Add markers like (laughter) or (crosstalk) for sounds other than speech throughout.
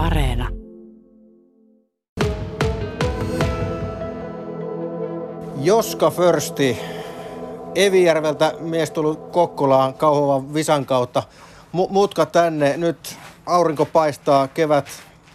Areena. Joska Försti Evijärveltä mies tullut Kokkolaan kauhovan visan kautta. M- mutka tänne, nyt aurinko paistaa, kevät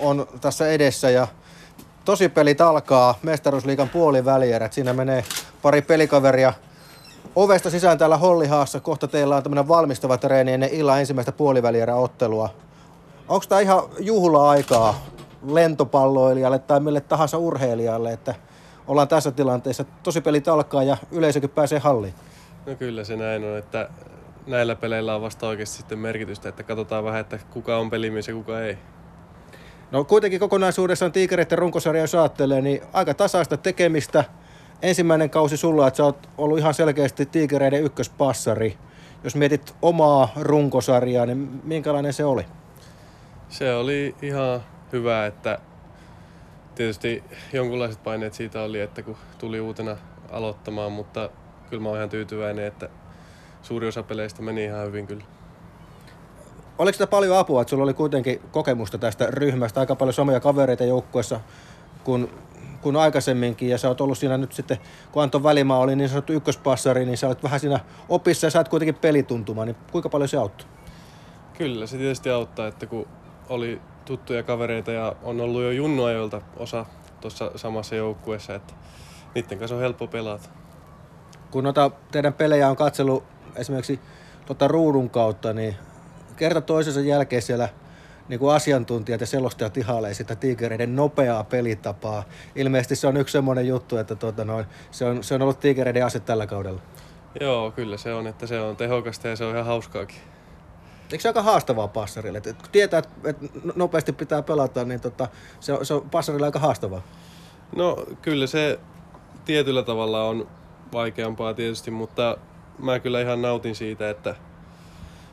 on tässä edessä ja tosi pelit alkaa mestaruusliikan puolivälierät. Siinä menee pari pelikaveria ovesta sisään täällä Hollihaassa. Kohta teillä on tämmöinen valmistava treeni ennen illan ensimmäistä puolivälierä ottelua. Onko tämä ihan juhla-aikaa lentopalloilijalle tai mille tahansa urheilijalle, että ollaan tässä tilanteessa. Tosi pelit alkaa ja yleisökin pääsee halliin. No kyllä se näin on, että näillä peleillä on vasta oikeasti sitten merkitystä, että katsotaan vähän, että kuka on pelimies ja kuka ei. No kuitenkin kokonaisuudessaan tiikereiden runkosarja, jos ajattelee, niin aika tasaista tekemistä. Ensimmäinen kausi sulla, että sä oot ollut ihan selkeästi tiikereiden ykköspassari. Jos mietit omaa runkosarjaa, niin minkälainen se oli? Se oli ihan hyvä, että tietysti jonkunlaiset paineet siitä oli, että kun tuli uutena aloittamaan, mutta kyllä mä oon ihan tyytyväinen, että suuri osa peleistä meni ihan hyvin kyllä. Oliko sitä paljon apua, että sulla oli kuitenkin kokemusta tästä ryhmästä, aika paljon samoja kavereita joukkueessa kuin, kuin aikaisemminkin, ja sä oot ollut siinä nyt sitten, kun Anton Välimaa oli niin sanottu ykköspassari, niin sä olet vähän siinä opissa ja sä oot kuitenkin pelituntuma, niin kuinka paljon se auttoi? Kyllä, se tietysti auttaa, että kun oli tuttuja kavereita ja on ollut jo junnuajoilta osa tuossa samassa joukkueessa, että niiden kanssa on helppo pelata. Kun noita teidän pelejä on katsellut esimerkiksi tota ruudun kautta, niin kerta toisensa jälkeen siellä niin kuin asiantuntijat ja selostajat ihailee sitä tiikereiden nopeaa pelitapaa. Ilmeisesti se on yksi semmoinen juttu, että tuota noin, se, on, se on ollut tiikereiden ase tällä kaudella. Joo, kyllä se on, että se on tehokasta ja se on ihan hauskaakin. Eikö se aika haastavaa passarille? Et kun tietää, että nopeasti pitää pelata, niin tota, se, on, se on passarille aika haastavaa. No kyllä se tietyllä tavalla on vaikeampaa tietysti, mutta mä kyllä ihan nautin siitä, että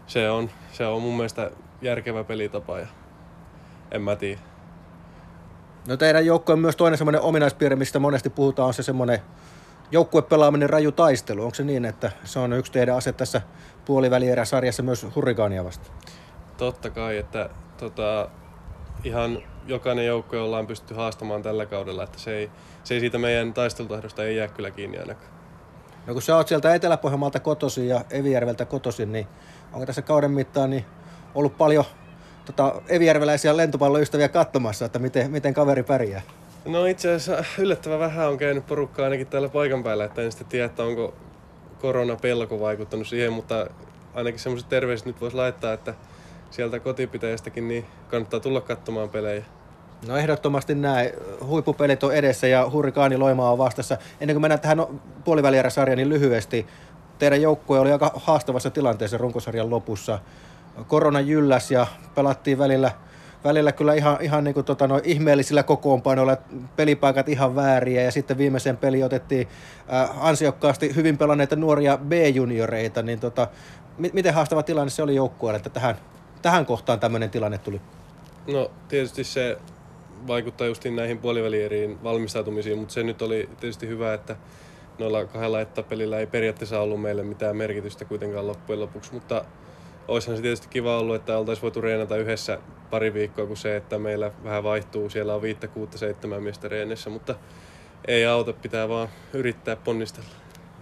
se on, se on mun mielestä järkevä pelitapa ja en mä tiedä. No teidän joukko on myös toinen semmoinen ominaispiirre, mistä monesti puhutaan, on se semmoinen joukkuepelaaminen raju taistelu. Onko se niin, että se on yksi teidän ase tässä puolivälierä-sarjassa myös hurrikaania vasta? Totta kai, että tota, ihan jokainen joukko ollaan pystytty haastamaan tällä kaudella, että se ei, se ei siitä meidän taistelutahdosta ei jää kyllä kiinni ainakaan. No kun sä oot sieltä Etelä-Pohjanmaalta kotoisin ja Evijärveltä kotoisin, niin onko tässä kauden mittaan niin ollut paljon tota, evijärveläisiä lentopalloystäviä katsomassa, että miten, miten kaveri pärjää? No itse asiassa yllättävän vähän on käynyt porukkaa ainakin täällä paikan päällä, että en sitten tiedä, että onko koronapelko vaikuttanut siihen, mutta ainakin semmoiset terveiset nyt voisi laittaa, että sieltä kotipitäjästäkin niin kannattaa tulla katsomaan pelejä. No ehdottomasti näin. Huippupelit on edessä ja Hurrikaani Loimaa on vastassa. Ennen kuin mennään tähän puolivälierä-sarjaan, niin lyhyesti. Teidän joukkue oli aika haastavassa tilanteessa runkosarjan lopussa. Korona jylläs ja pelattiin välillä, välillä kyllä ihan, ihan niin kuin tota, no, ihmeellisillä kokoonpanoilla, pelipaikat ihan vääriä ja sitten viimeisen peli otettiin äh, ansiokkaasti hyvin pelanneita nuoria B-junioreita, niin tota, m- miten haastava tilanne se oli joukkueelle, että tähän, tähän kohtaan tämmöinen tilanne tuli? No tietysti se vaikuttaa justiin näihin puolivälieriin valmistautumisiin, mutta se nyt oli tietysti hyvä, että noilla kahdella ettäpelillä ei periaatteessa ollut meille mitään merkitystä kuitenkaan loppujen lopuksi, mutta olisihan se tietysti kiva ollut, että oltaisiin voitu reenata yhdessä pari viikkoa kuin se, että meillä vähän vaihtuu. Siellä on viittä, kuutta, seitsemän miestä reenissä, mutta ei auta, pitää vaan yrittää ponnistella.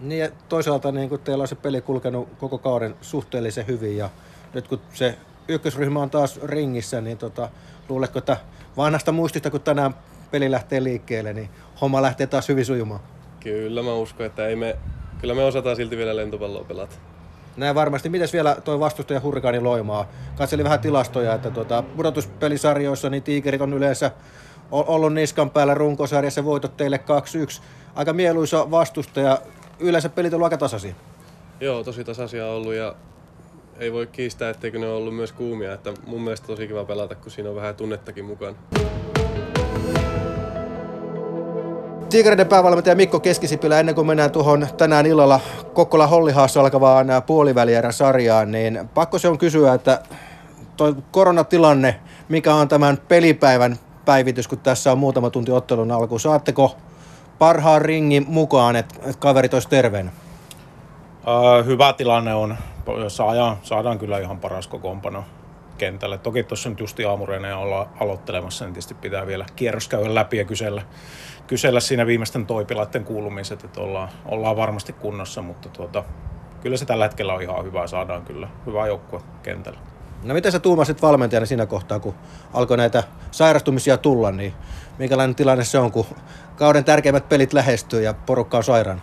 Niin ja toisaalta niin kun teillä on se peli kulkenut koko kauden suhteellisen hyvin ja nyt kun se ykkösryhmä on taas ringissä, niin tota, luuletko, että vanhasta muistista, kun tänään peli lähtee liikkeelle, niin homma lähtee taas hyvin sujumaan? Kyllä mä uskon, että ei me, kyllä me osataan silti vielä lentopalloa pelata. Näin varmasti. Mites vielä tuo vastustaja Hurrikaani Loimaa? Katselin vähän tilastoja, että tuota, pudotuspelisarjoissa niin tiikerit on yleensä ollut niskan päällä runkosarjassa voitot teille 2-1. Aika mieluisa vastustaja. Yleensä pelit on aika tasaisia. Joo, tosi tasaisia ollut ja ei voi kiistää, etteikö ne ole ollut myös kuumia. Että mun mielestä tosi kiva pelata, kun siinä on vähän tunnettakin mukana. Tiikereiden päävalmentaja Mikko Keskisipilä, ennen kuin mennään tuohon tänään illalla Kokkola Hollihaassa alkavaan puolivälierä-sarjaan, niin pakko se on kysyä, että tuo koronatilanne, mikä on tämän pelipäivän päivitys, kun tässä on muutama tunti ottelun alku. Saatteko parhaan ringin mukaan, että, kaverit olisi terveenä? Öö, hyvä tilanne on. Saadaan, saadaan kyllä ihan paras kokoonpano kentälle. Toki tuossa nyt justi aamureeneen olla aloittelemassa, niin tietysti pitää vielä kierros käydä läpi ja kysellä, kysellä siinä viimeisten toipilaiden kuulumiset, että ollaan, ollaan varmasti kunnossa, mutta tuota, kyllä se tällä hetkellä on ihan hyvä, saadaan kyllä hyvä joukkue kentällä. No miten sä tuumasit valmentajana siinä kohtaa, kun alkoi näitä sairastumisia tulla, niin minkälainen tilanne se on, kun kauden tärkeimmät pelit lähestyy ja porukka on sairaan?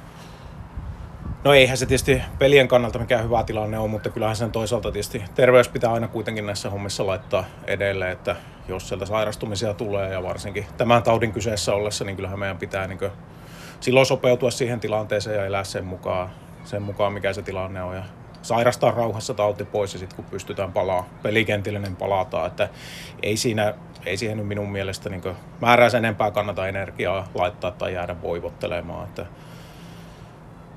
No eihän se tietysti pelien kannalta mikään hyvä tilanne on, mutta kyllähän sen toisaalta tietysti terveys pitää aina kuitenkin näissä hommissa laittaa edelleen, että jos sieltä sairastumisia tulee ja varsinkin tämän taudin kyseessä ollessa, niin kyllähän meidän pitää niin silloin sopeutua siihen tilanteeseen ja elää sen mukaan, sen mukaan, mikä se tilanne on. Ja sairastaa rauhassa tauti pois ja sitten kun pystytään palaa pelikentille, niin palataan. Että ei, siinä, ei siihen nyt minun mielestä niin määräisi enempää kannata energiaa laittaa tai jäädä voivottelemaan. Että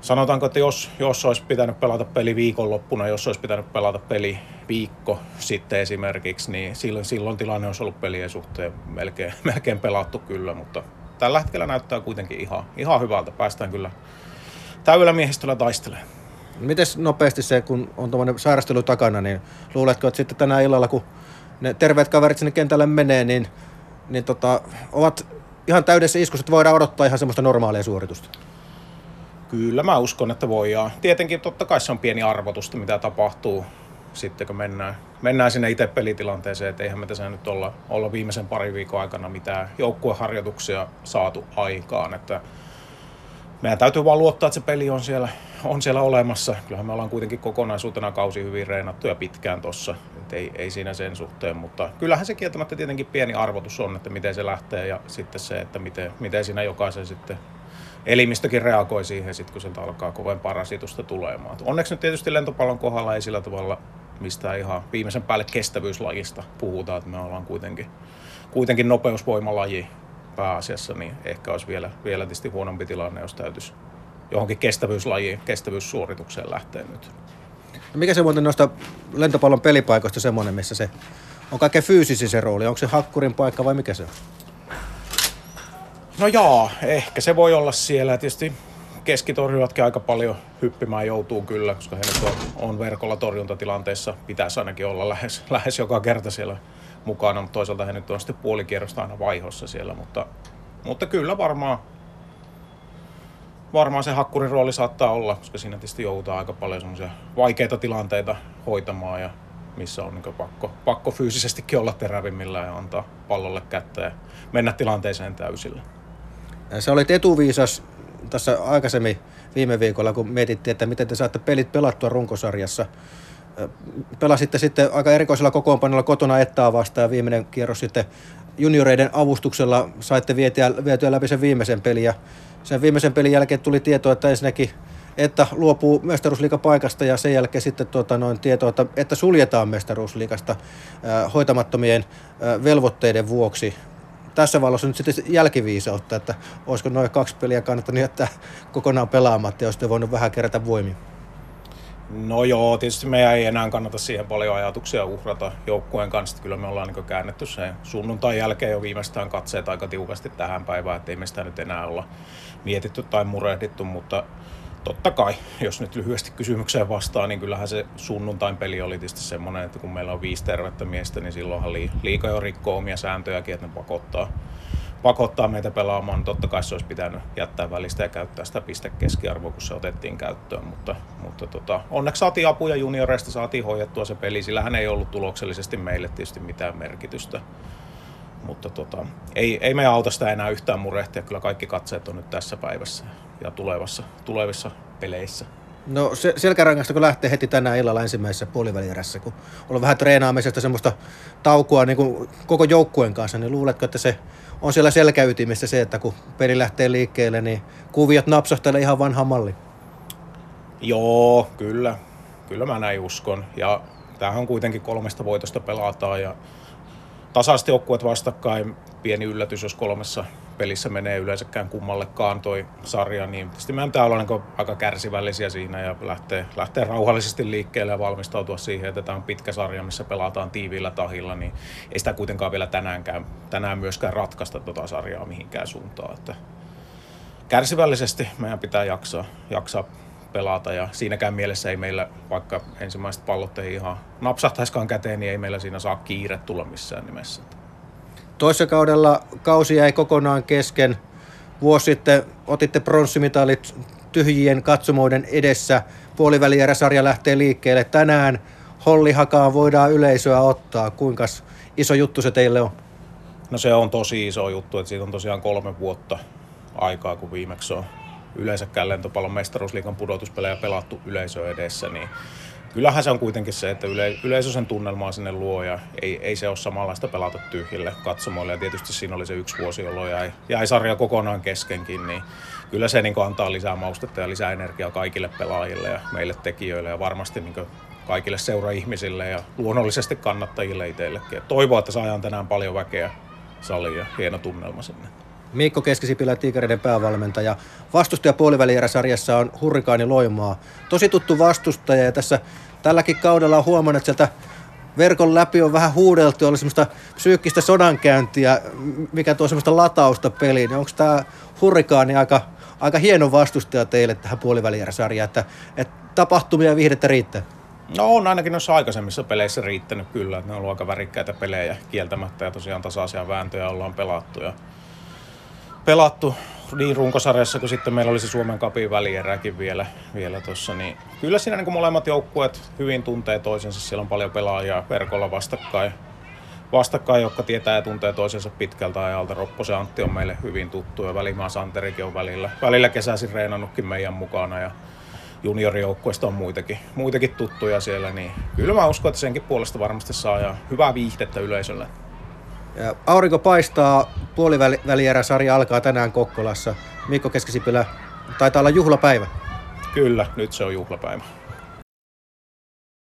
sanotaanko, että jos, jos olisi pitänyt pelata peli viikonloppuna, jos olisi pitänyt pelata peli viikko sitten esimerkiksi, niin silloin, silloin tilanne olisi ollut pelien suhteen melkein, (laughs) melkein pelattu kyllä, mutta tällä hetkellä näyttää kuitenkin ihan, ihan hyvältä. Päästään kyllä täydellä miehistöllä taistelemaan. Miten nopeasti se, kun on tuommoinen sairastelu takana, niin luuletko, että sitten tänä illalla, kun ne terveet kaverit sinne kentälle menee, niin, niin tota, ovat ihan täydessä iskussa, että voidaan odottaa ihan semmoista normaalia suoritusta? Kyllä mä uskon, että voidaan. Tietenkin totta kai se on pieni arvotusta, mitä tapahtuu sitten, kun mennään, mennään sinne itse pelitilanteeseen, että eihän me tässä nyt olla, olla viimeisen pari viikon aikana mitään joukkueharjoituksia saatu aikaan, että meidän täytyy vaan luottaa, että se peli on siellä, on siellä olemassa. Kyllähän me ollaan kuitenkin kokonaisuutena kausi hyvin reenattu ja pitkään tossa. ei, ei siinä sen suhteen, mutta kyllähän se kieltämättä tietenkin pieni arvotus on, että miten se lähtee ja sitten se, että miten, miten siinä jokaisen sitten elimistökin reagoi siihen, sit, kun sieltä alkaa kovempaa rasitusta tulemaan. Onneksi nyt tietysti lentopallon kohdalla ei sillä tavalla mistä ihan viimeisen päälle kestävyyslajista puhutaan, että me ollaan kuitenkin, kuitenkin nopeusvoimalaji pääasiassa, niin ehkä olisi vielä, vielä tietysti huonompi tilanne, jos täytyisi johonkin kestävyyslajiin, kestävyyssuoritukseen lähteä nyt. No mikä se muuten noista lentopallon pelipaikoista semmoinen, missä se on kaikkein fyysisin se rooli? Onko se hakkurin paikka vai mikä se on? No joo, ehkä se voi olla siellä. Tietysti keskitorjuvatkin aika paljon hyppimään joutuu kyllä, koska he nyt on, on verkolla torjuntatilanteessa. Pitäisi ainakin olla lähes, lähes joka kerta siellä mukana, mutta toisaalta he nyt on sitten puolikierrosta aina vaihossa siellä, mutta, mutta kyllä varmaan, varmaan se hakkurin rooli saattaa olla, koska siinä tietysti joudutaan aika paljon semmoisia vaikeita tilanteita hoitamaan ja missä on niin pakko, pakko fyysisestikin olla terävimmillä ja antaa pallolle kättä ja mennä tilanteeseen täysillä. Se oli etuviisas tässä aikaisemmin viime viikolla, kun mietittiin, että miten te saatte pelit pelattua runkosarjassa. Pelasitte sitten aika erikoisella kokoonpanolla kotona Ettaa vastaan ja viimeinen kierros sitten junioreiden avustuksella saitte vietyä, vietyä läpi sen viimeisen pelin. Ja sen viimeisen pelin jälkeen tuli tieto, että ensinnäkin että luopuu mestaruusliikapaikasta ja sen jälkeen sitten tuota, noin tieto, että, että suljetaan mestaruusliikasta hoitamattomien velvoitteiden vuoksi tässä valossa nyt sitten jälkiviisautta, että olisiko noin kaksi peliä kannattanut jättää kokonaan pelaamatta ja olisitte voinut vähän kerätä voimia? No joo, tietysti meidän ei enää kannata siihen paljon ajatuksia uhrata joukkueen kanssa. Kyllä me ollaan niin käännetty sen sunnuntain jälkeen jo viimeistään katseet aika tiukasti tähän päivään, ettei me sitä nyt enää olla mietitty tai murehdittu, mutta totta kai, jos nyt lyhyesti kysymykseen vastaa, niin kyllähän se sunnuntain peli oli tietysti semmoinen, että kun meillä on viisi tervettä miestä, niin silloinhan liika jo rikkoo omia sääntöjäkin, että ne pakottaa, pakottaa meitä pelaamaan. Niin totta kai se olisi pitänyt jättää välistä ja käyttää sitä pistekeskiarvoa, kun se otettiin käyttöön. Mutta, mutta tota, onneksi saatiin apuja junioreista, saatiin hoidettua se peli. Sillähän ei ollut tuloksellisesti meille tietysti mitään merkitystä. Mutta tota, ei, ei me auta sitä enää yhtään murehtia. Kyllä kaikki katseet on nyt tässä päivässä ja tulevassa, tulevissa peleissä. No se, selkärangasta kun lähtee heti tänään illalla ensimmäisessä puolivälierässä, kun on vähän treenaamisesta semmoista taukoa niin kuin koko joukkueen kanssa, niin luuletko, että se on siellä selkäytimessä se, että kun peli lähtee liikkeelle, niin kuviot napsahtelee ihan vanha malli? Joo, kyllä. Kyllä mä näin uskon. Ja tämähän on kuitenkin kolmesta voitosta pelataan ja tasaisesti joukkueet vastakkain. Pieni yllätys, jos kolmessa pelissä menee yleensäkään kummallekaan toi sarja, niin tietysti meidän pitää olla niin aika kärsivällisiä siinä ja lähteä, lähteä rauhallisesti liikkeelle ja valmistautua siihen, että tämä on pitkä sarja, missä pelataan tiiviillä tahilla, niin ei sitä kuitenkaan vielä tänäänkään, tänään myöskään ratkaista tuota sarjaa mihinkään suuntaan. Että kärsivällisesti meidän pitää jaksaa, jaksaa pelata ja siinäkään mielessä ei meillä, vaikka ensimmäiset pallot ei ihan napsahtaiskaan käteen, niin ei meillä siinä saa kiire tulla missään nimessä. Toissa kaudella kausi jäi kokonaan kesken. Vuosi sitten otitte pronssimitalit tyhjien katsomoiden edessä. Puolivälierä-sarja lähtee liikkeelle. Tänään Hollihakaan voidaan yleisöä ottaa. Kuinka iso juttu se teille on? No se on tosi iso juttu, että siitä on tosiaan kolme vuotta aikaa, kun viimeksi on yleensäkään lentopallon mestaruusliikan pudotuspelejä pelattu yleisö edessä, niin kyllähän se on kuitenkin se, että yle, yleisö sen tunnelmaa sinne luo ja ei, ei se ole samanlaista pelata tyhjille katsomoille. Ja tietysti siinä oli se yksi vuosi, jolloin jäi, jäi sarja kokonaan keskenkin, niin kyllä se niin antaa lisää maustetta ja lisää energiaa kaikille pelaajille ja meille tekijöille ja varmasti niin kaikille seuraihmisille ja luonnollisesti kannattajille itsellekin. Toivoa, että saadaan tänään paljon väkeä saliin ja hieno tunnelma sinne. Mikko Keskisipilä, Tiikereiden päävalmentaja. Vastustaja puolivälieräsarjassa on Hurrikaani Loimaa. Tosi tuttu vastustaja ja tässä tälläkin kaudella on huomannut, että sieltä verkon läpi on vähän huudeltu, oli semmoista psyykkistä sodankäyntiä, mikä tuo semmoista latausta peliin. Onko tämä Hurrikaani aika, aika hieno vastustaja teille tähän puolivälieräsarjaan, että, että tapahtumia ja viihdettä riittää? No on ainakin noissa aikaisemmissa peleissä riittänyt kyllä, että ne on ollut aika värikkäitä pelejä kieltämättä ja tosiaan tasaisia vääntöjä ollaan pelattu. Ja pelattu niin runkosarjassa kuin sitten meillä oli se Suomen kapin välieräkin vielä, vielä tuossa, niin kyllä siinä niin kuin molemmat joukkueet hyvin tuntee toisensa. Siellä on paljon pelaajia verkolla vastakkain, vastakkain, jotka tietää ja tuntee toisensa pitkältä ajalta. Ropposen Antti on meille hyvin tuttu ja Välimaa Santerikin on välillä, välillä kesäisin reenannutkin meidän mukana ja juniorijoukkueesta on muitakin, muitakin tuttuja siellä, niin kyllä mä uskon, että senkin puolesta varmasti saa ja hyvää viihdettä yleisölle. Ja aurinko paistaa, puolivälierä-sarja alkaa tänään Kokkolassa. Mikko Keskisipilä, taitaa olla juhlapäivä. Kyllä, nyt se on juhlapäivä.